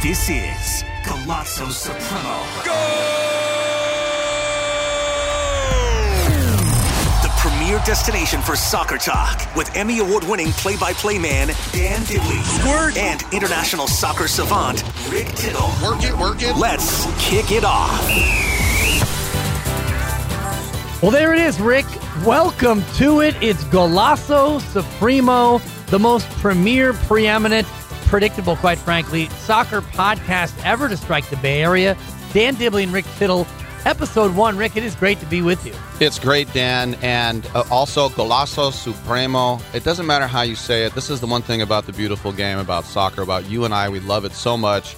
This is Golazo Supremo. The premier destination for soccer talk with Emmy award winning play by play man Dan Dibley and international soccer savant Rick Tittle. Work it, work it. Let's kick it off. Well, there it is, Rick. Welcome to it. It's Golazo Supremo, the most premier, preeminent, predictable, quite frankly, soccer podcast ever to strike the Bay Area. Dan Dibley and Rick Tittle, episode one. Rick, it is great to be with you. It's great, Dan, and uh, also Golazo Supremo. It doesn't matter how you say it. This is the one thing about the beautiful game about soccer, about you and I. We love it so much.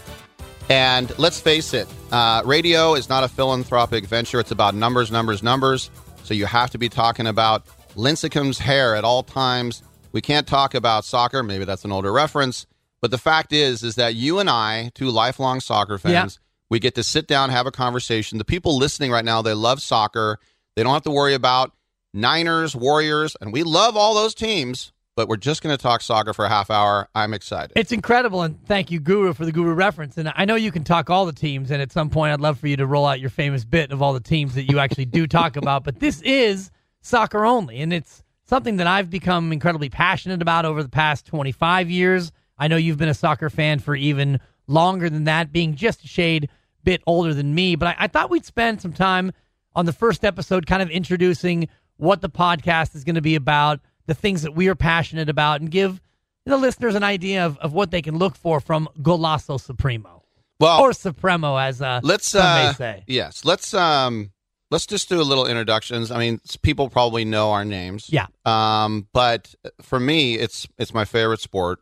And let's face it, uh, radio is not a philanthropic venture. It's about numbers, numbers, numbers. So you have to be talking about Lincecum's hair at all times. We can't talk about soccer. Maybe that's an older reference. But the fact is, is that you and I, two lifelong soccer fans, we get to sit down, have a conversation. The people listening right now, they love soccer. They don't have to worry about Niners, Warriors, and we love all those teams. But we're just going to talk soccer for a half hour. I'm excited. It's incredible, and thank you, Guru, for the Guru reference. And I know you can talk all the teams, and at some point, I'd love for you to roll out your famous bit of all the teams that you actually do talk about. But this is soccer only, and it's something that I've become incredibly passionate about over the past 25 years. I know you've been a soccer fan for even longer than that, being just a shade bit older than me. But I, I thought we'd spend some time on the first episode, kind of introducing what the podcast is going to be about, the things that we are passionate about, and give the listeners an idea of, of what they can look for from Golazo Supremo. Well, or Supremo, as uh, let's some may uh, say. yes, let's um, let's just do a little introductions. I mean, people probably know our names. Yeah. Um, but for me, it's it's my favorite sport.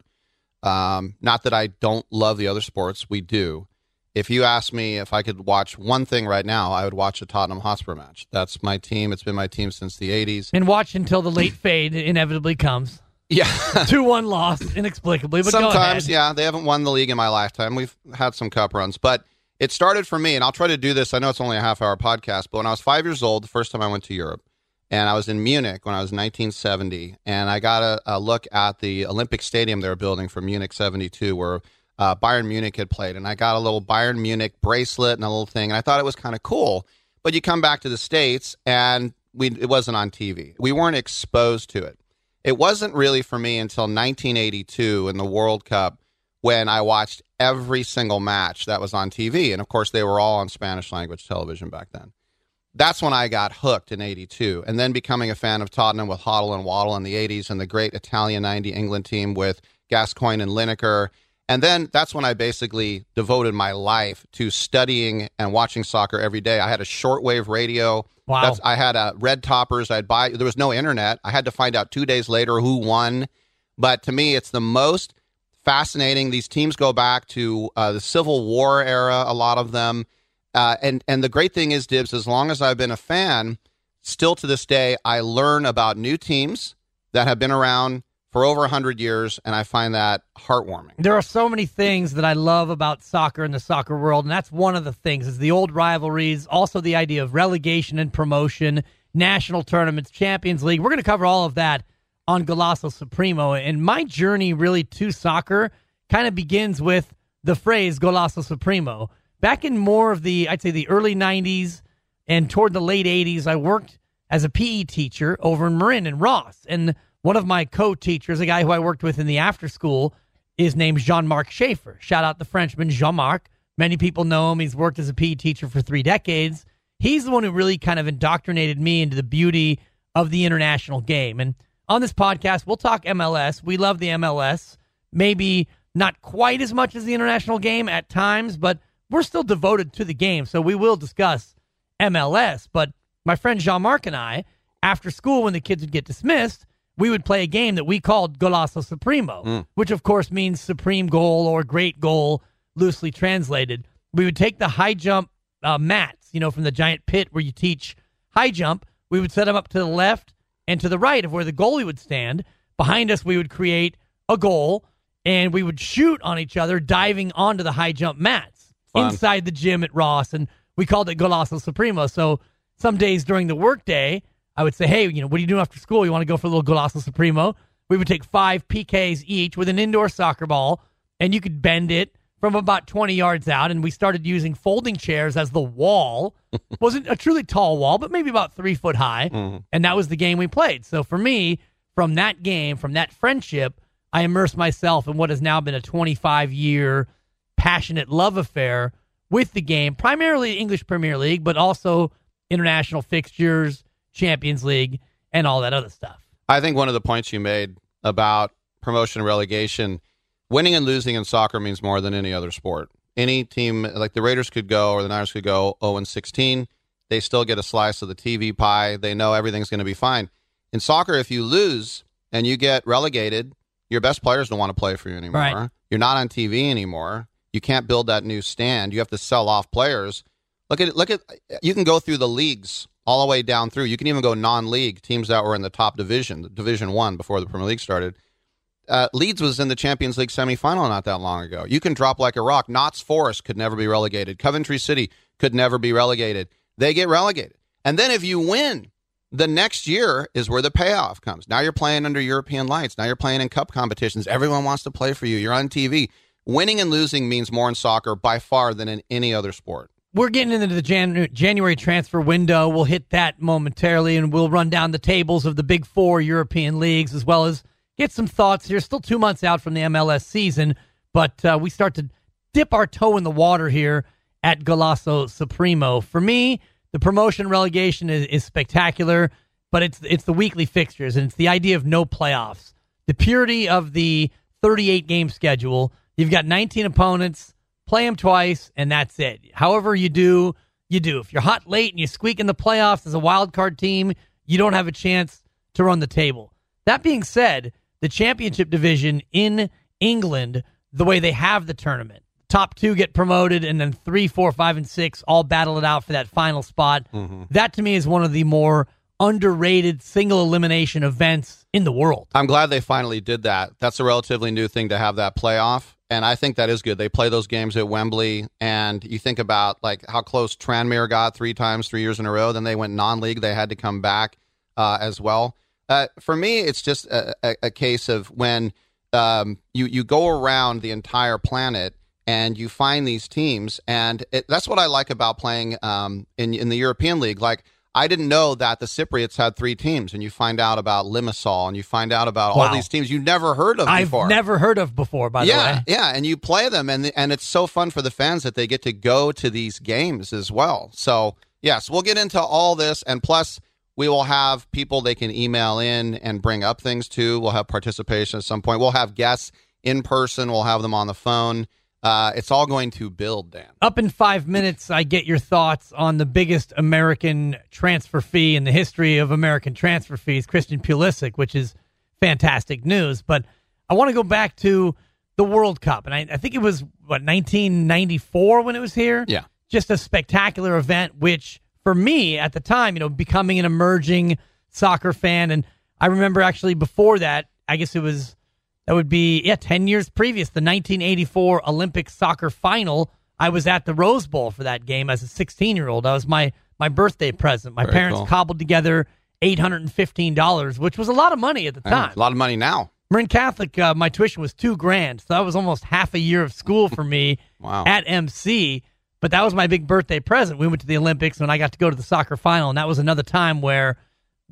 Um, not that I don't love the other sports, we do. If you ask me if I could watch one thing right now, I would watch a Tottenham Hotspur match. That's my team. It's been my team since the '80s. And watch until the late fade inevitably comes. Yeah. 2 1 loss, inexplicably. But Sometimes, yeah, they haven't won the league in my lifetime. We've had some cup runs, but it started for me, and I'll try to do this. I know it's only a half hour podcast, but when I was five years old, the first time I went to Europe, and I was in Munich when I was 1970, and I got a, a look at the Olympic Stadium they were building for Munich 72, where uh, Bayern Munich had played, and I got a little Bayern Munich bracelet and a little thing, and I thought it was kind of cool. But you come back to the states, and we it wasn't on TV. We weren't exposed to it. It wasn't really for me until 1982 in the World Cup when I watched every single match that was on TV. And of course, they were all on Spanish language television back then. That's when I got hooked in 82. And then becoming a fan of Tottenham with Hoddle and Waddle in the 80s and the great Italian 90 England team with Gascoigne and Lineker. And then that's when I basically devoted my life to studying and watching soccer every day. I had a shortwave radio. Wow. That's, I had a red toppers. I'd buy. There was no internet. I had to find out two days later who won. But to me, it's the most fascinating. These teams go back to uh, the Civil War era. A lot of them. Uh, and and the great thing is, Dibs. As long as I've been a fan, still to this day, I learn about new teams that have been around for over 100 years, and I find that heartwarming. There are so many things that I love about soccer and the soccer world, and that's one of the things is the old rivalries, also the idea of relegation and promotion, national tournaments, Champions League. We're going to cover all of that on Golazo Supremo. And my journey really to soccer kind of begins with the phrase Golazo Supremo. Back in more of the, I'd say the early 90s and toward the late 80s, I worked as a PE teacher over in Marin and Ross. And one of my co-teachers, a guy who I worked with in the after school, is named Jean-Marc Schaefer. Shout out the Frenchman Jean-Marc. Many people know him. He's worked as a PE teacher for three decades. He's the one who really kind of indoctrinated me into the beauty of the international game. And on this podcast, we'll talk MLS. We love the MLS. Maybe not quite as much as the international game at times, but we're still devoted to the game. So we will discuss MLS. But my friend Jean Marc and I, after school, when the kids would get dismissed, we would play a game that we called Golazo Supremo, which of course means supreme goal or great goal, loosely translated. We would take the high jump uh, mats, you know, from the giant pit where you teach high jump. We would set them up to the left and to the right of where the goalie would stand. Behind us, we would create a goal and we would shoot on each other, diving onto the high jump mats Fun. inside the gym at Ross. And we called it Golazo Supremo. So some days during the workday, I would say, hey, you know, what are you doing after school? You want to go for a little Golazo Supremo? We would take five PKs each with an indoor soccer ball, and you could bend it from about 20 yards out. And we started using folding chairs as the wall. Wasn't a truly tall wall, but maybe about three foot high. Mm-hmm. And that was the game we played. So for me, from that game, from that friendship, I immersed myself in what has now been a 25 year passionate love affair with the game, primarily English Premier League, but also international fixtures, Champions League, and all that other stuff. I think one of the points you made about promotion and relegation, winning and losing in soccer means more than any other sport. Any team, like the Raiders could go or the Niners could go 0 and 16, they still get a slice of the TV pie. They know everything's going to be fine. In soccer, if you lose and you get relegated, your best players don't want to play for you anymore. Right. You're not on TV anymore. You can't build that new stand. You have to sell off players. Look at look at you can go through the leagues all the way down through. You can even go non-league teams that were in the top division, Division One, before the Premier League started. Uh, Leeds was in the Champions League semifinal not that long ago. You can drop like a rock. Notts Forest could never be relegated. Coventry City could never be relegated. They get relegated, and then if you win, the next year is where the payoff comes. Now you're playing under European lights. Now you're playing in cup competitions. Everyone wants to play for you. You're on TV. Winning and losing means more in soccer by far than in any other sport. We're getting into the Jan- January transfer window. We'll hit that momentarily, and we'll run down the tables of the big four European leagues as well as get some thoughts here. Still two months out from the MLS season, but uh, we start to dip our toe in the water here at Golazo Supremo. For me, the promotion relegation is, is spectacular, but it's it's the weekly fixtures and it's the idea of no playoffs. The purity of the 38 game schedule. You've got 19 opponents, play them twice, and that's it. However you do, you do. If you're hot late and you squeak in the playoffs as a wild card team, you don't have a chance to run the table. That being said, the championship division in England, the way they have the tournament, top two get promoted, and then three, four, five, and six all battle it out for that final spot. Mm-hmm. That to me is one of the more underrated single elimination events in the world. I'm glad they finally did that. That's a relatively new thing to have that playoff. And I think that is good. They play those games at Wembley, and you think about like how close Tranmere got three times, three years in a row. Then they went non-league; they had to come back uh, as well. Uh, for me, it's just a, a, a case of when um, you you go around the entire planet and you find these teams, and it, that's what I like about playing um, in in the European League. Like I didn't know that the Cypriots had three teams, and you find out about Limassol, and you find out about all these teams you never heard of I've before. never heard of before, by the yeah, way. yeah, and you play them, and and it's so fun for the fans that they get to go to these games as well. So yes, we'll get into all this, and plus we will have people they can email in and bring up things to. We'll have participation at some point. We'll have guests in person. We'll have them on the phone. Uh, it's all going to build, Dan. Up in five minutes, I get your thoughts on the biggest American transfer fee in the history of American transfer fees, Christian Pulisic, which is fantastic news. But I want to go back to the World Cup, and I, I think it was what 1994 when it was here. Yeah. just a spectacular event. Which for me at the time, you know, becoming an emerging soccer fan, and I remember actually before that, I guess it was that would be yeah, ten years previous, the 1984 Olympic soccer final. I was at the Rose Bowl for that game as a 16 year old. That was my my birthday present. My Very parents cool. cobbled together eight hundred and fifteen dollars, which was a lot of money at the time. A lot of money now. Marin Catholic, uh, my tuition was two grand, so that was almost half a year of school for me Wow. at MC. But that was my big birthday present. We went to the Olympics, and I got to go to the soccer final, and that was another time where,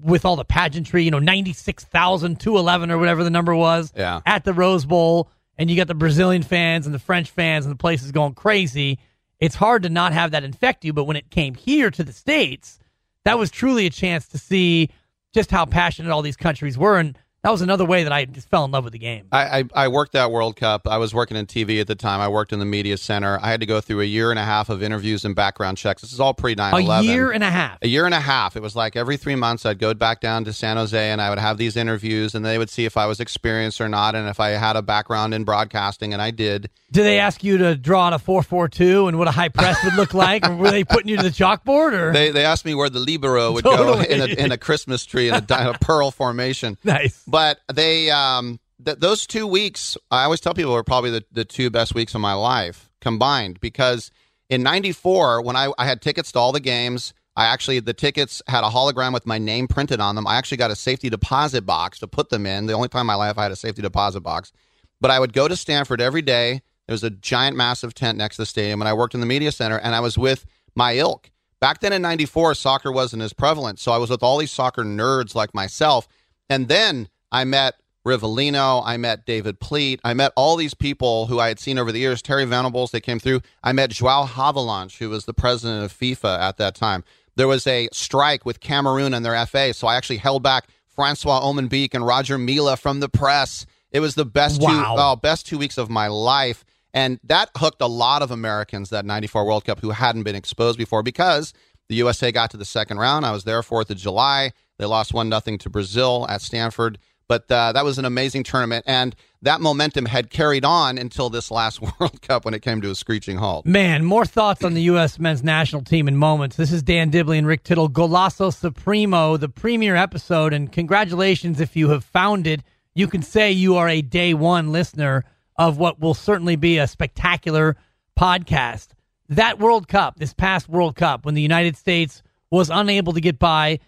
with all the pageantry, you know, ninety six thousand two eleven or whatever the number was, Yeah. at the Rose Bowl, and you got the Brazilian fans and the French fans, and the place is going crazy. It's hard to not have that infect you, but when it came here to the states, that was truly a chance to see just how passionate all these countries were. And that was another way that I just fell in love with the game. I, I, I worked that World Cup. I was working in TV at the time. I worked in the media center. I had to go through a year and a half of interviews and background checks. This is all pre 9 11. A year and a half. A year and a half. It was like every three months I'd go back down to San Jose and I would have these interviews and they would see if I was experienced or not and if I had a background in broadcasting, and I did. Did they ask you to draw out a 442 and what a high press would look like? or were they putting you to the chalkboard? Or They, they asked me where the Libero would totally. go in a, in a Christmas tree in a, a pearl formation. Nice. But they um, th- those two weeks, I always tell people, were probably the, the two best weeks of my life combined because in 94, when I, I had tickets to all the games, I actually, the tickets had a hologram with my name printed on them. I actually got a safety deposit box to put them in. The only time in my life I had a safety deposit box. But I would go to Stanford every day. There was a giant, massive tent next to the stadium, and I worked in the media center, and I was with my ilk. Back then in 94, soccer wasn't as prevalent. So I was with all these soccer nerds like myself. And then I met Rivellino. I met David Pleat. I met all these people who I had seen over the years. Terry Venables, they came through. I met Joao Havelange, who was the president of FIFA at that time. There was a strike with Cameroon and their FA, so I actually held back Francois Omam-Biyik and Roger Milla from the press. It was the best wow. two oh, best two weeks of my life. And that hooked a lot of Americans that 94 World Cup who hadn't been exposed before because the USA got to the second round. I was there 4th of July. They lost 1 nothing to Brazil at Stanford. But uh, that was an amazing tournament, and that momentum had carried on until this last World Cup when it came to a screeching halt. Man, more thoughts on the U.S. men's national team in moments. This is Dan Dibley and Rick Tittle, Golazo Supremo, the premiere episode, and congratulations if you have found it. You can say you are a day one listener of what will certainly be a spectacular podcast. That World Cup, this past World Cup, when the United States was unable to get by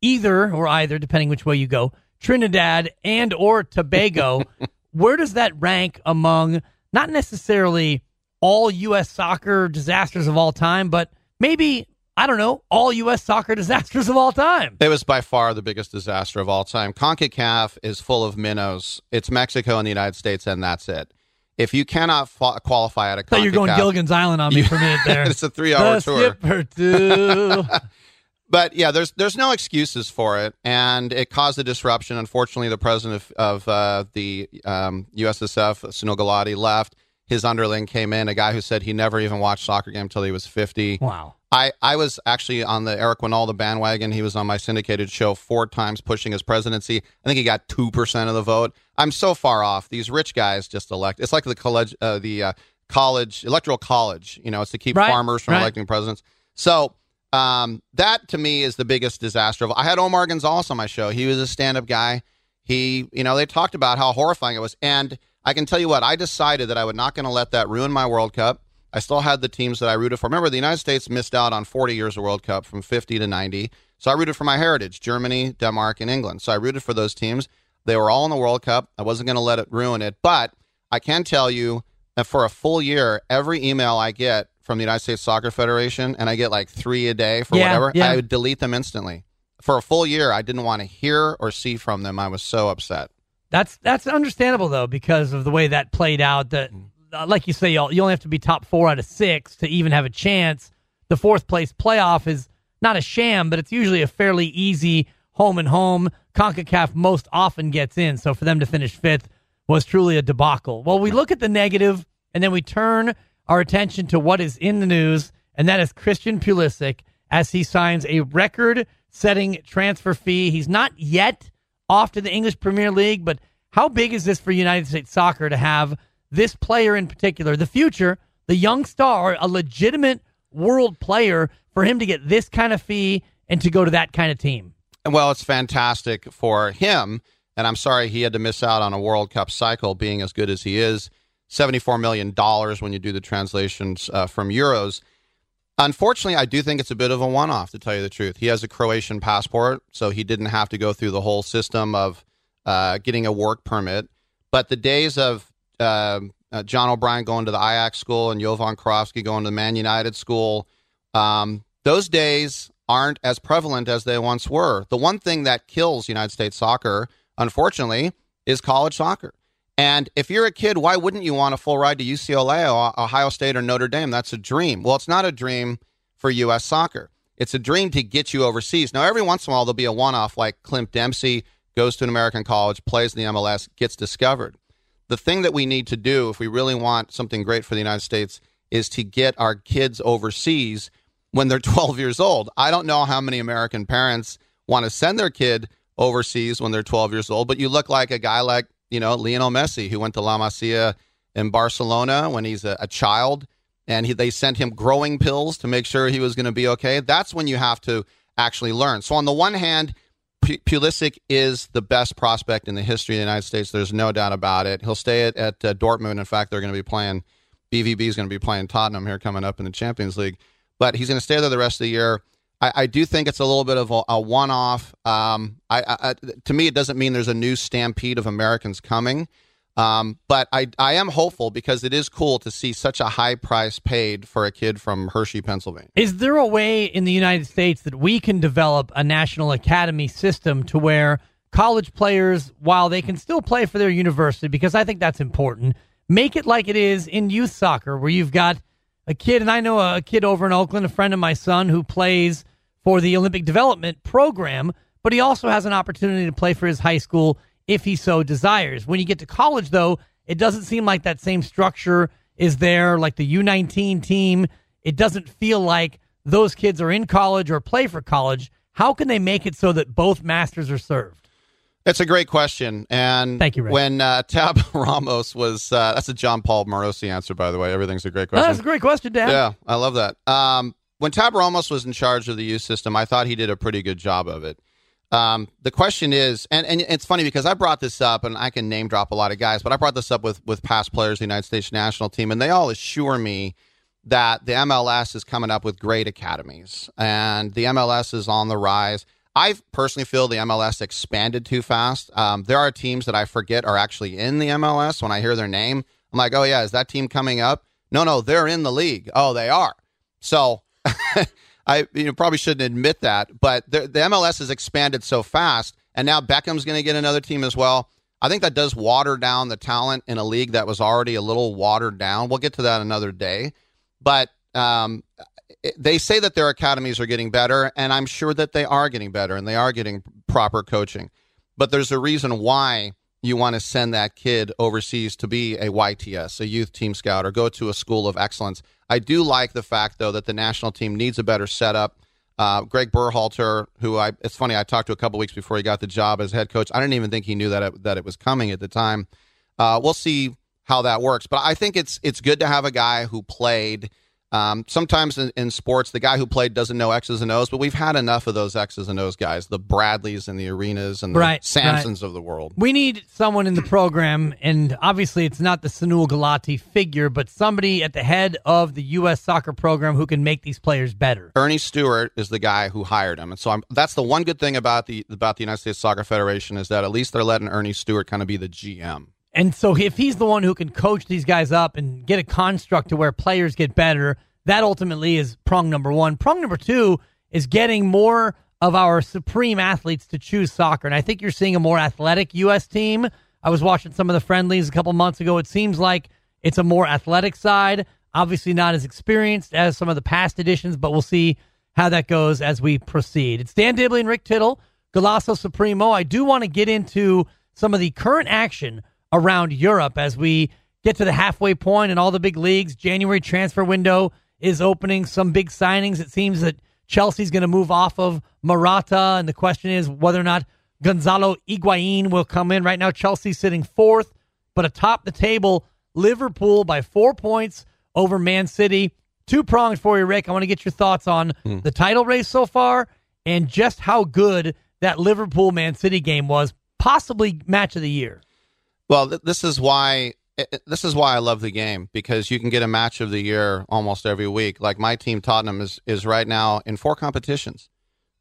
either or either, depending which way you go, Trinidad and or Tobago, where does that rank among not necessarily all U.S. soccer disasters of all time, but maybe I don't know, all U.S. soccer disasters of all time. It was by far the biggest disaster of all time. CONCACAF is full of minnows. It's Mexico and the United States, and that's it. If you cannot fa- qualify at a CONCACAF, you're going Gilligan's Island on me for a minute there. it's a three-hour the tour. But yeah, there's there's no excuses for it, and it caused a disruption. Unfortunately, the president of, of uh, the um, USSF, Sunil Gulati, left. His underling came in, a guy who said he never even watched soccer game until he was 50. Wow. I, I was actually on the Eric Wynalda bandwagon. He was on my syndicated show four times pushing his presidency. I think he got 2% of the vote. I'm so far off. These rich guys just elect. It's like the college, uh, the uh, college, electoral college. You know, it's to keep right, farmers from right. electing presidents. So um, that to me is the biggest disaster. Of, I had Omar Gonzalez on my show. He was a stand-up guy. He, you know, they talked about how horrifying it was, and I can tell you what. I decided that I was not going to let that ruin my World Cup. I still had the teams that I rooted for. Remember, the United States missed out on 40 years of World Cup from 50 to 90. So I rooted for my heritage Germany, Denmark, and England. So I rooted for those teams. They were all in the World Cup. I wasn't going to let it ruin it. But I can tell you that for a full year, every email I get from the United States Soccer Federation, and I get like three a day for Yeah, whatever, yeah. I would delete them instantly. For a full year, I didn't want to hear or see from them. I was so upset. That's that's understandable though because of the way that played out. That, uh, like you say, you you only have to be top four out of six to even have a chance. The fourth place playoff is not a sham, but it's usually a fairly easy home and home. Concacaf most often gets in, so for them to finish fifth was truly a debacle. Well, we look at the negative, and then we turn our attention to what is in the news, and that is Christian Pulisic as he signs a record-setting transfer fee. He's not yet off to the English Premier League, but how big is this for United States soccer to have this player in particular, the future, the young star, a legitimate world player, for him to get this kind of fee and to go to that kind of team? Well, it's fantastic for him. And I'm sorry he had to miss out on a World Cup cycle being as good as he is. $74 million when you do the translations uh, from euros. Unfortunately, I do think it's a bit of a one off, to tell you the truth. He has a Croatian passport, so he didn't have to go through the whole system of uh, getting a work permit. But the days of uh, uh, John O'Brien going to the Ajax school and Jovan Kirovski going to the Man United school, um, those days aren't as prevalent as they once were. The one thing that kills United States soccer, unfortunately, is college soccer. And if you're a kid, why wouldn't you want a full ride to UCLA, Ohio State, or Notre Dame? That's a dream. Well, it's not a dream for U.S. soccer. It's a dream to get you overseas. Now, every once in a while, there'll be a one off like Clint Dempsey goes to an American college, plays in the MLS, gets discovered. The thing that we need to do if we really want something great for the United States is to get our kids overseas when they're 12 years old. I don't know how many American parents want to send their kid overseas when they're 12 years old, but you look like a guy like, you know, Lionel Messi, who went to La Masia in Barcelona when he's a, a child, and he, they sent him growing pills to make sure he was going to be okay. That's when you have to actually learn. So, on the one hand, P- Pulisic is the best prospect in the history of the United States. There's no doubt about it. He'll stay at, at uh, Dortmund. In fact, they're going to be playing, BVB is going to be playing Tottenham here coming up in the Champions League. But he's going to stay there the rest of the year. I, I do think it's a little bit of a, a one off. Um, I, I, to me, it doesn't mean there's a new stampede of Americans coming. Um, but I, I am hopeful because it is cool to see such a high price paid for a kid from Hershey, Pennsylvania. Is there a way in the United States that we can develop a national academy system to where college players, while they can still play for their university, because I think that's important, make it like it is in youth soccer, where you've got a kid, and I know a kid over in Oakland, a friend of my son, who plays for the Olympic Development Program, but he also has an opportunity to play for his high school if he so desires. When you get to college, though, it doesn't seem like that same structure is there. Like the U19 team, it doesn't feel like those kids are in college or play for college. How can they make it so that both masters are served? That's a great question. And Thank you, Rick. when uh, Tab Ramos was, uh, that's a Jon Paul Morosi answer, by the way. Everything's a great question. that's a great question, Dan. Yeah, I love that. Um, when Tab Ramos was in charge of the youth system, I thought he did a pretty good job of it. Um, the question is, and, and it's funny because I brought this up, and I can name drop a lot of guys, but I brought this up with with past players of the United States national team, and they all assure me that the MLS is coming up with great academies, and the MLS is on the rise. I personally feel the MLS expanded too fast. Um, there are teams that I forget are actually in the MLS. When I hear their name, I'm like, oh yeah, is that team coming up? No, no, they're in the league. Oh, they are. So I you know, probably shouldn't admit that, but the, the MLS has expanded so fast, and now Beckham's going to get another team as well. I think that does water down the talent in a league that was already a little watered down. We'll get to that another day, but um, they say that their academies are getting better, and I'm sure that they are getting better, and they are getting proper coaching. But there's a reason why you want to send that kid overseas to be a YTS, a youth team scout, or go to a school of excellence. I do like the fact, though, that the national team needs a better setup. Uh, Greg Berhalter, who I, it's funny, I talked to a couple weeks before he got the job as head coach. I didn't even think he knew that it, that it was coming at the time. Uh, we'll see how that works, but I think it's it's good to have a guy who played um, sometimes in, in, sports, the guy who played doesn't know X's and O's, but we've had enough of those X's and O's guys, the Bradleys and the Arenas and the right, Sampsons right. of the world. We need someone in the program, and obviously it's not the Sunil Gulati figure, but somebody at the head of the U.S. soccer program who can make these players better. Earnie Stewart is the guy who hired him, and so I'm, that's the one good thing about the about the United States Soccer Federation is that at least they're letting Earnie Stewart kind of be the GM. And so if he's the one who can coach these guys up and get a construct to where players get better – that ultimately is prong number one. Prong number two is getting more of our supreme athletes to choose soccer. And I think you're seeing a more athletic U.S. team. I was watching some of the friendlies a couple months ago. It seems like it's a more athletic side. Obviously, not as experienced as some of the past editions, but we'll see how that goes as we proceed. It's Dan Dibley and Rick Tittle, Golazo Supremo. I do want to get into some of the current action around Europe as we get to the halfway point in all the big leagues. January transfer window is opening some big signings. It seems that Chelsea's going to move off of Morata, and the question is whether or not Gonzalo Higuain will come in. Right now, Chelsea's sitting fourth, but atop the table, Liverpool by four points over Man City. Two pronged for you, Rick. I want to get your thoughts on mm. the title race so far and just how good that Liverpool Man City game was, possibly match of the year. Well, th- this is why it, this is why I love the game because you can get a match of the year almost every week. Like my team, Tottenham, is is right now in four competitions.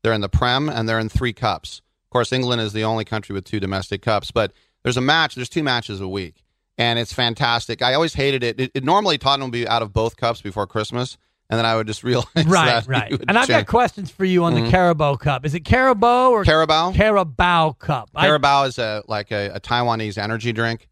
They're in the Prem and they're in three cups. Of course, England is the only country with two domestic cups, but there's a match. There's two matches a week, and it's fantastic. I always hated it. it, it normally, Tottenham would be out of both cups before Christmas. And then I would just realize right, right. And I've got questions for you on mm-hmm. the Carabao Cup. Is it Carabao or Carabao? Carabao Cup. Carabao I, is a like a, a Taiwanese energy drink.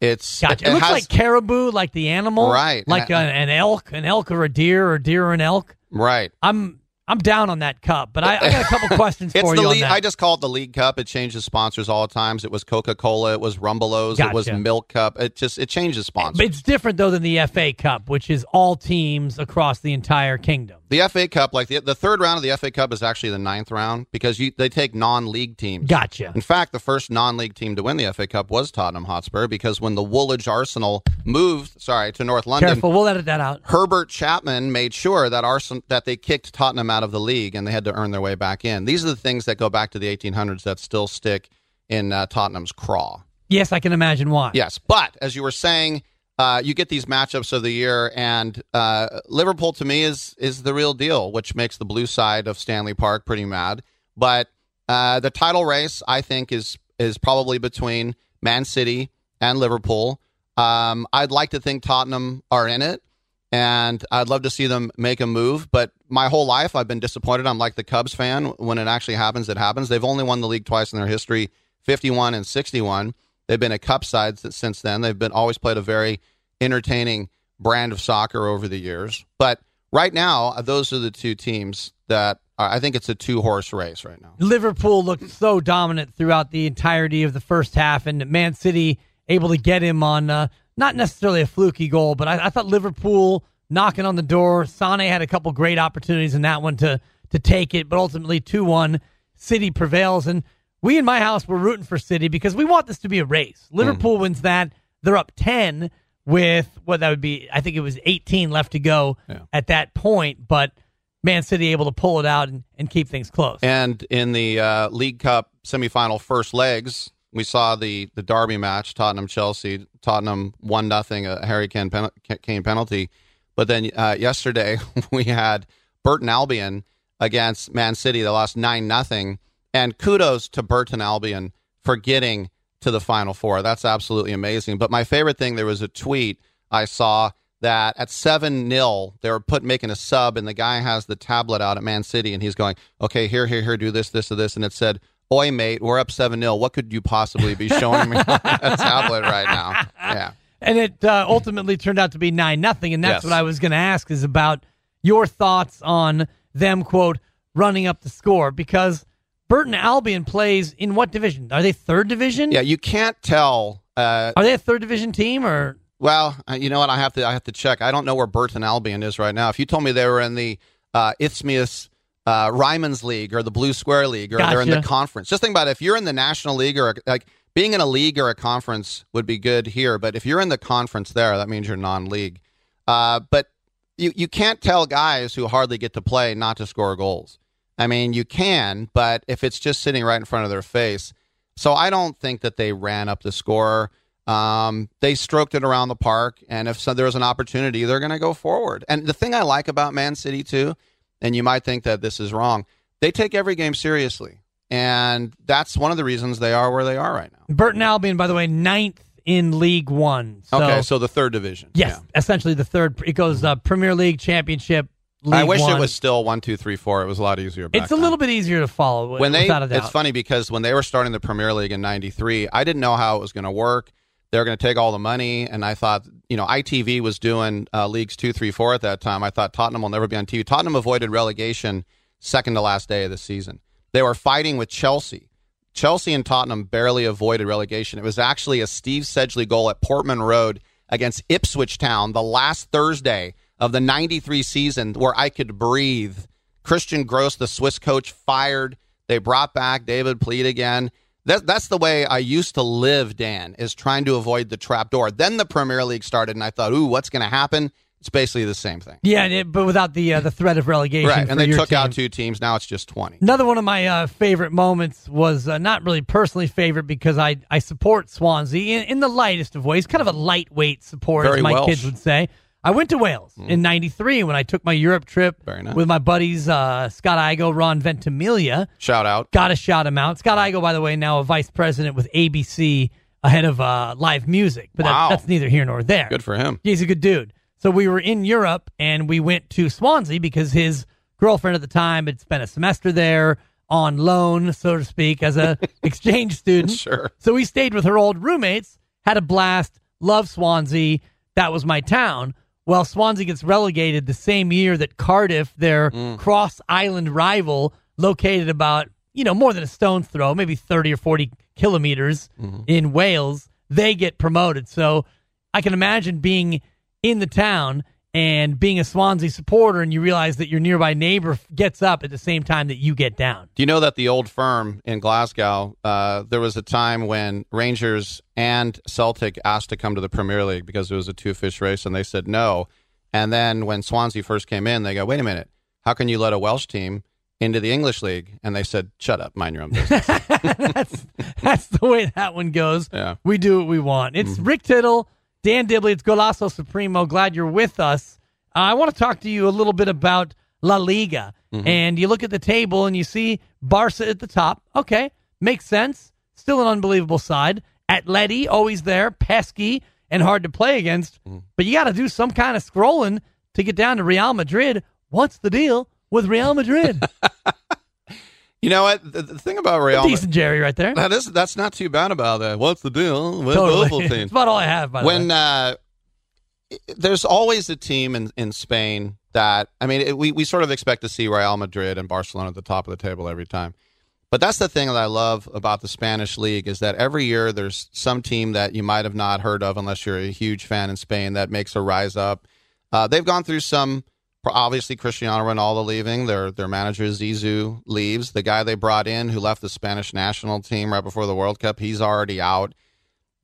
It's gotcha. It, it, looks has, like caribou, like the animal, right? Like a, an elk, an elk or a deer, or deer or an elk. Right. I'm I'm down on that cup, but I, I got a couple questions for the you on league. I just call it the League Cup. It changes sponsors all the times. It was Coca Cola. It was Rumbelows. It was Milk Cup. It just it changes sponsors. It's different though than the FA Cup, which is all teams across the entire kingdom. The FA Cup, like the, the third round of the FA Cup, is actually the ninth round because you they take non-league teams. Gotcha. In fact, the first non-league team to win the FA Cup was Tottenham Hotspur because when the Woolwich Arsenal moved, sorry, to North London, Careful, we'll edit that out. Herbert Chapman made sure that Arsenal that they kicked Tottenham out of the league and they had to earn their way back in. These are the things that go back to the 1800s that still stick in uh, Tottenham's craw. Yes, I can imagine why. Yes, but as you were saying, uh, you get these matchups of the year, and uh, Liverpool to me is is the real deal, which makes the blue side of Stanley Park pretty mad. But uh, the title race, I think, is is probably between Man City and Liverpool. Um, I'd like to think Tottenham are in it, and I'd love to see them make a move. But my whole life, I've been disappointed. I'm like the Cubs fan. When it actually happens, it happens. They've only won the league twice in their history 51 and 61. They've been a cup side since then. They've been always played a very entertaining brand of soccer over the years. But right now, those are the two teams that I think it's a two horse race right now. Liverpool looked so dominant throughout the entirety of the first half, and Man City able to get him on uh, not necessarily a fluky goal, but I, I thought Liverpool knocking on the door. Sane had a couple great opportunities in that one to to take it, but ultimately two one, City prevails, and we in my house were rooting for City because we want this to be a race. Liverpool wins that, they're up ten with what that would be. I think it was eighteen left to go at that point, but. Man City able to pull it out and, and keep things close. And in the uh, League Cup semifinal first legs, we saw the the derby match, Tottenham Chelsea. Tottenham one nothing, a Harry Kane, pen, Kane penalty. But then uh, yesterday we had Burton Albion against Man City. They lost nine nothing. And kudos to Burton Albion for getting to the final four. That's absolutely amazing. But my favorite thing, there was a tweet I saw that at 7 0, they were put making a sub, and the guy has the tablet out at Man City, and he's going, okay, here, here, here, do this, this, or this. And it said, Oi, mate, we're up 7 0. What could you possibly be showing me on a tablet right now? Yeah. And it uh, ultimately turned out to be 9 nothing, And that's Yes. what I was going to ask is about your thoughts on them, quote, running up the score. Because Burton Albion plays in what division? Are they third division? Yeah, you can't tell. Uh, Are they a third division team or Well, uh, you know what? I have to. I have to check. I don't know where Burton Albion is right now. If you told me they were in the uh, Isthmian uh, Ryman's League or the Blue Square League or they're in the conference, just think about it. If you're in the National League or like being in a league or a conference would be good here, but if you're in the conference there, that means you're non-league. Uh, but you you can't tell guys who hardly get to play not to score goals. I mean, you can, but if it's just sitting right in front of their face, so I don't think that they ran up the score. Um, they stroked it around the park, and if so, there was an opportunity, they're going to go forward. And the thing I like about Man City too, and you might think that this is wrong, they take every game seriously, and that's one of the reasons they are where they are right now. Burton Albion, by the way, ninth in League One. So, okay, so the third division. yes, essentially the third. It goes uh, Premier League, Championship, League I wish One. it was still one, two, three, four. It was a lot easier. Back It's a then. little bit easier to follow. when they without a doubt. it's funny because when they were starting the Premier League in 93 I didn't know how it was going to work they were going to take all the money and I thought you know ITV was doing uh, leagues 2 3 4 at that time I thought Tottenham will never be on TV Tottenham avoided relegation second to last day of the season they were fighting with Chelsea Chelsea and Tottenham barely avoided relegation it was actually a Steve Sedgley goal at Portman Road against Ipswich Town the last Thursday of the 93 season where I could breathe Christian Gross, the Swiss coach, fired. They brought back David Pleat again. That, that's the way I used to live, Dan, is trying to avoid the trap door. Then the Premier League started, and I thought, ooh, what's going to happen? It's basically the same thing. yeah, it- but without the uh, the threat of relegation. Right. And they took out two teams. Now it's just 20. Another one of my uh, favorite moments was uh, not really personally favorite because I I support Swansea in, in the lightest of ways, kind of a lightweight support, Very as my Welsh. kids would say. I went to Wales in '93 when I took my Europe trip Very nice. with my buddies uh, Scott Igo, Ron Ventimiglia. Shout out. Got to shout him out. Scott Igo, by the way, now a vice president with ABC ahead of uh, live music, but Wow. that, that's neither here nor there. Good for him. He's a good dude. So we were in Europe and we went to Swansea because his girlfriend at the time had spent a semester there on loan, so to speak, as a exchange student. Sure. So we stayed with her old roommates, had a blast, loved Swansea. That was my town. Well, Swansea gets relegated the same year that Cardiff, their mm. cross island rival, located about, you know, more than a stone's throw, maybe 30 or 40 kilometers mm-hmm. in Wales, they get promoted. So I can imagine being in the town and being a Swansea supporter and you realize that your nearby neighbor gets up at the same time that you get down. Do you know that the old firm in Glasgow, uh, there was a time when Rangers and Celtic asked to come to the Premier League because it was a two fish race and they said no. And then when Swansea first came in, they go, wait a minute, how can you let a Welsh team into the English league? And they said, shut up, mind your own business. that's that's the way that one goes. Yeah. We do what we want. It's Rick Tittle, Dan Dibley, it's Golazo Supremo. Glad you're with us. Uh, I want to talk to you a little bit about La Liga. And you look at the table and you see Barca at the top. Okay, makes sense. Still an unbelievable side. Atleti, always there, pesky and hard to play against. But you got to do some kind of scrolling to get down to Real Madrid. What's the deal with Real Madrid? you know what? The, the thing about Real Decent Jerry right there. that is that's not too bad about that. What's the deal with Totally. Ovaltine? It's about all I have, by the when way. uh, i- there's always a team in, in Spain that I mean it, we we sort of expect to see Real Madrid and Barcelona at the top of the table every time. But that's the thing that I love about the Spanish league is that every year there's some team that you might have not heard of unless you're a huge fan in Spain that makes a rise up. Uh, they've gone through some. Obviously, Cristiano Ronaldo leaving. Their their manager Zizou leaves. The guy they brought in who left the Spanish national team right before the World Cup, he's already out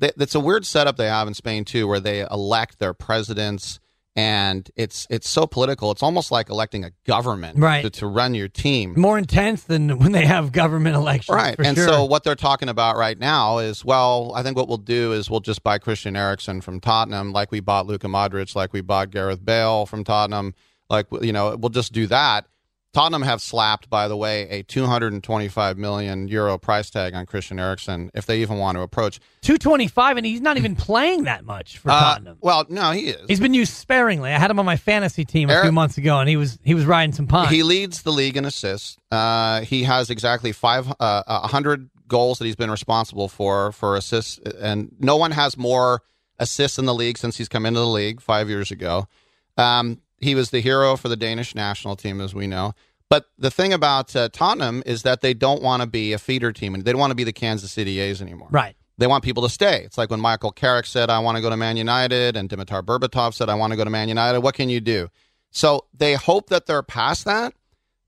they, it's a weird setup they have in Spain too, where they elect their presidents, and it's it's so political. It's almost like electing a government Right. to, to run your team. More intense than when they have government elections. Right. And sure. so what they're talking about right now is, well, I think what we'll do is we'll just buy Christian Eriksen from Tottenham, like we bought Luka Modric, like we bought Gareth Bale from Tottenham, like you know, we'll just do that. Tottenham have slapped, by the way, a 225 million euro price tag on Christian Eriksen if they even want to approach. 225, and he's not even playing that much for Uh, Tottenham. well, no, he is. He's been used sparingly. I had him on my fantasy team a few months ago, and he was he was riding some pine. He leads the league in assists. Uh, he has exactly five uh, hundred goals that he's been responsible for for assists, and no one has more assists in the league since he's come into the league five years ago. Um, he was the hero for the Danish national team, as we know. But the thing about uh, Tottenham is that they don't want to be a feeder team, and they don't want to be the Kansas City A's anymore. right. They want people to stay. It's like when Michael Carrick said, I want to go to Man United, and Dimitar Berbatov said, I want to go to Man United. What can you do? So they hope that they're past that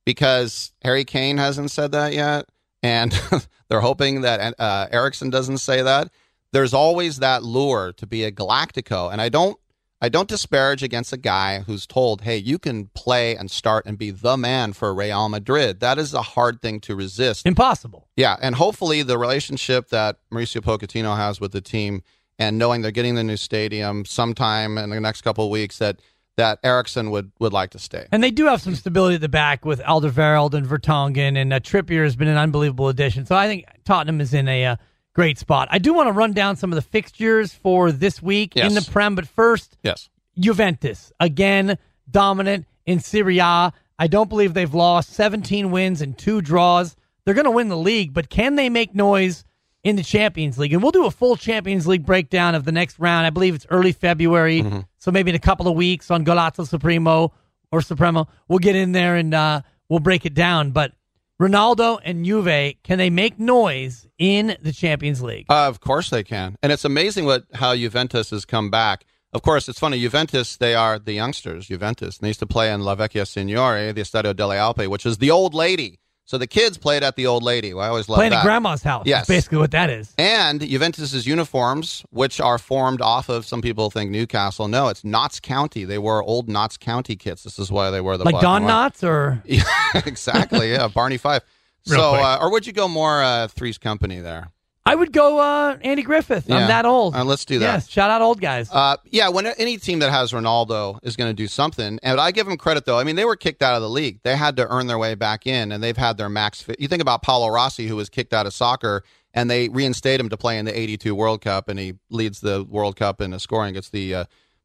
because Harry Kane hasn't said that yet. And they're hoping that uh, Eriksen doesn't say that. There's always that lure to be a Galactico. And I don't. I don't disparage against a guy who's told, "Hey, you can play and start and be the man for Real Madrid." That is a hard thing to resist. Impossible. Yeah, and hopefully the relationship that Mauricio Pochettino has with the team, and knowing they're getting the new stadium sometime in the next couple of weeks, that that Eriksen would would like to stay. And they do have some stability at the back with Alderweireld and Vertonghen, and uh, Trippier has been an unbelievable addition. So I think Tottenham is in a uh, great spot. I do want to run down some of the fixtures for this week in the Prem, but first, Yes. Juventus again dominant in Serie A. I don't believe they've lost 17 wins and two draws. They're going to win the league, but can they make noise in the Champions League? And we'll do a full Champions League breakdown of the next round. I believe it's early February, so maybe in a couple of weeks on Golazo Supremo or Supremo, we'll get in there and uh, we'll break it down. But Ronaldo and Juve, can they make noise in the Champions League? Uh, of course they can, and it's amazing what how Juventus has come back. Of course, it's funny. Juventus, they are the youngsters. Juventus, and they used to play in La Vecchia Signore, the Estadio delle Alpi, which is the old lady. So the kids played at the old lady. I always love Playing that. at grandma's house. Yes. Basically what that is. And Juventus's uniforms, which are formed off of some people think Newcastle. No, it's Notts County. They wore old Notts County kits. This is why they wear the Like Don. Knotts or exactly. Yeah, Barney Fife. Real So, uh, or would you go more uh, Three's Company there? I would go uh, Andy Griffith. Yeah. I'm that old. Uh, let's do that. Yes, shout out old guys. Uh, yeah, when any team that has Ronaldo is going to do something, and I give them credit though. I mean, they were kicked out of the league; they had to earn their way back in, and they've had their max. Fit. You think about Paolo Rossi, who was kicked out of soccer, and they reinstate him to play in the '82 World Cup, and he leads the World Cup in scoring, gets the uh,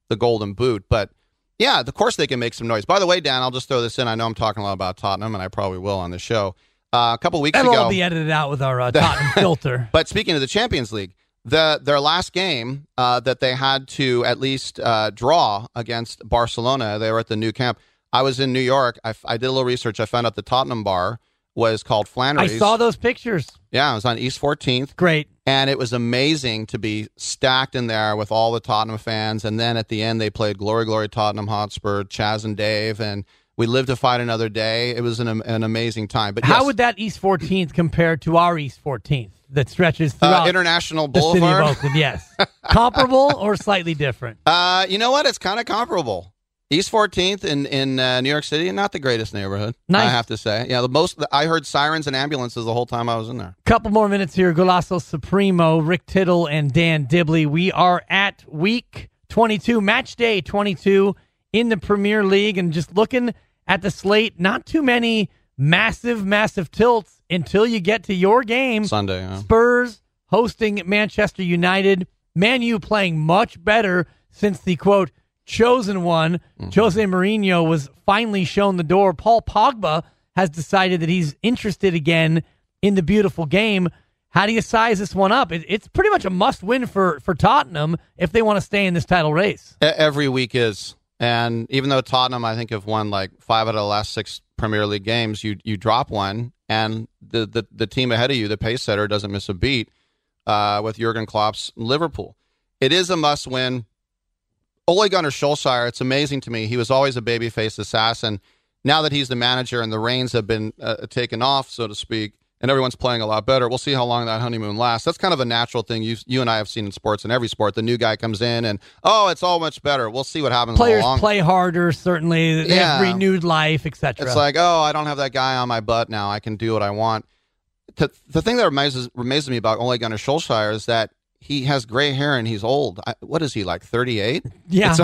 the Golden Boot. But yeah, of course they can make some noise. By the way, Dan, I'll just throw this in. I know I'm talking a lot about Tottenham, and I probably will on the show. Uh, a couple weeks That'll ago, all be edited out with our uh, Tottenham filter. but speaking of the Champions League, the their last game uh, that they had to at least uh, draw against Barcelona, they were at the Nou Camp. I was in New York. I, I did a little research. I found out the Tottenham bar was called Flannery's. I saw those pictures. Yeah, it was on East 14th. Great. And it was amazing to be stacked in there with all the Tottenham fans. And then at the end, they played Glory, Glory, Tottenham Hotspur, Chas and Dave. And we lived to fight another day. It was an, an amazing time. But How yes, would that East 14th compare to our East 14th that stretches uh, throughout International the city of Boulevard? Oakland? Yes. Comparable or slightly different? Uh, you know what? It's kind of comparable. East 14th in in uh, New York City, not the greatest neighborhood. Nice. I have to say. Yeah, the most I heard sirens and ambulances the whole time I was in there. Couple more minutes here. Golazo Supremo, Rick Tittle, and Dan Dibley. We are at week 22, match day 22 in the Premier League, and just looking at the slate, not too many massive, massive tilts until you get to your game. Sunday. Yeah. Spurs hosting Manchester United. Man U playing much better since the quote chosen one. Mm-hmm. Jose Mourinho was finally shown the door. Paul Pogba has decided that he's interested again in the beautiful game. How do you size this one up? It, it's pretty much a must win for, for Tottenham if they want to stay in this title race. Every week is. And even though Tottenham, I think, have won like five out of the last six Premier League games, you you drop one, and the the, the team ahead of you, the pace setter, doesn't miss a beat uh, with Jurgen Klopp's Liverpool. It is a must win. Ole Gunnar Solskjaer, it's amazing to me. He was always a babyface assassin. Now that he's the manager and the reins have been uh, taken off, so to speak, and everyone's playing a lot better, we'll see how long that honeymoon lasts. That's kind of a natural thing you you and I have seen in sports. In every sport, the new guy comes in and oh, it's all much better. We'll see what happens. Players play harder, certainly. They have Yeah. renewed life, etc. It's like, oh, I don't have that guy on my butt now. I can do what I want. The, the thing that amazes, amazes me about Ole Gunnar Solskjaer is that he has gray hair and he's old. I, what is he like, 38? yeah.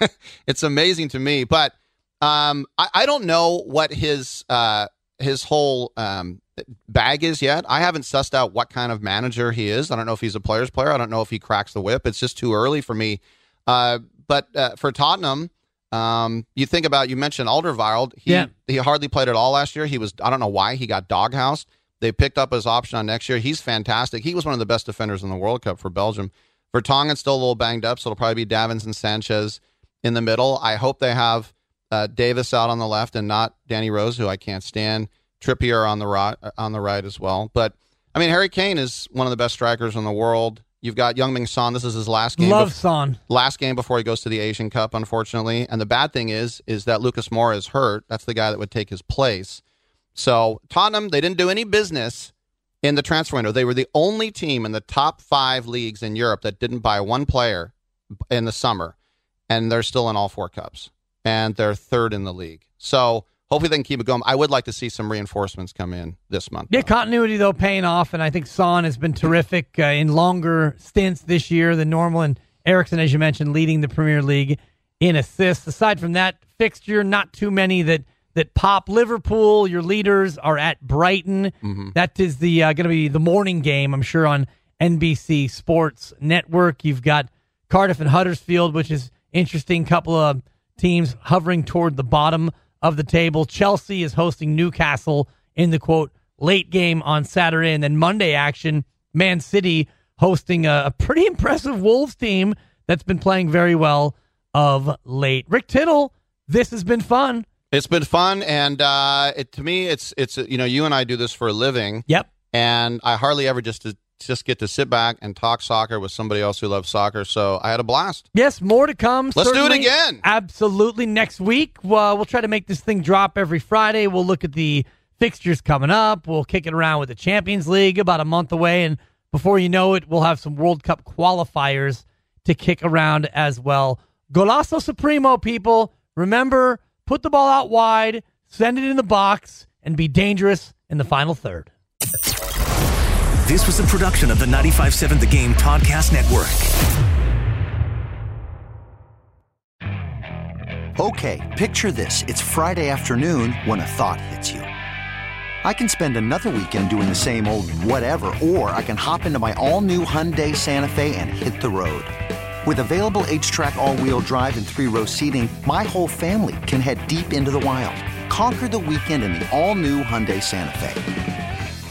It's, it's amazing to me. But um, I, I don't know what his uh, his whole um, bag is yet. I haven't sussed out what kind of manager he is. I don't know if he's a player's player. I don't know if he cracks the whip. It's just too early for me. Uh, but uh, for Tottenham, um, you think about you mentioned Alderweireld. He Yeah. he hardly played at all last year. He was I don't know why he got doghoused. They picked up his option on next year. He's fantastic. He was one of the best defenders in the World Cup for Belgium. Vertonghen's still a little banged up, so it'll probably be Davinson Sanchez in the middle. I hope they have uh, Davies out on the left and not Danny Rose, who I can't stand. Trippier on the right, on the right as well. But I mean, Harry Kane is one of the best strikers in the world. You've got Heung-min Son. This is his last game. Love bef- Son. last game before he goes to the Asian Cup, unfortunately. And the bad thing is, is that Lucas Moura is hurt. That's the guy that would take his place. So Tottenham, they didn't do any business in the transfer window. They were the only team in the top five leagues in Europe that didn't buy one player in the summer, and they're still in all four cups, and they're third in the league. So hopefully they can keep it going. I would like to see some reinforcements come in this month. Yeah, continuity though paying off, and I think Son has been terrific uh, in longer stints this year than normal. And Eriksen, as you mentioned, leading the Premier League in assists. Aside from that fixture, not too many that that pop. Liverpool, your leaders are at Brighton. That is the uh, going to be the morning game, I'm sure, on NBC Sports Network. You've got Cardiff and Huddersfield, which is interesting. Couple of teams hovering toward the bottom of the table. Chelsea is hosting Newcastle in the quote late game on Saturday, and then Monday action. Man City hosting a, a pretty impressive Wolves team that's been playing very well of late. Rick Tittle, this has been fun. It's been fun, and uh, it, to me, it's it's you know you and I do this for a living. Yep. and I hardly ever just just get to sit back and talk soccer with somebody else who loves soccer. So I had a blast. Yes, more to come. Let's do it again. Absolutely. Next week, uh, we'll try to make this thing drop every Friday. We'll look at the fixtures coming up. We'll kick it around with the Champions League about a month away. And before you know it, we'll have some World Cup qualifiers to kick around as well. Golazo Supremo, people. Remember, put the ball out wide, send it in the box, and be dangerous in the final third. This was a production of the 957 The Game Podcast Network. Okay, picture this. It's Friday afternoon when a thought hits you. I can spend another weekend doing the same old whatever, or I can hop into my all new Hyundai Santa Fe and hit the road. With available HTRAC, all wheel drive, and three row seating, my whole family can head deep into the wild. Conquer the weekend in the all new Hyundai Santa Fe.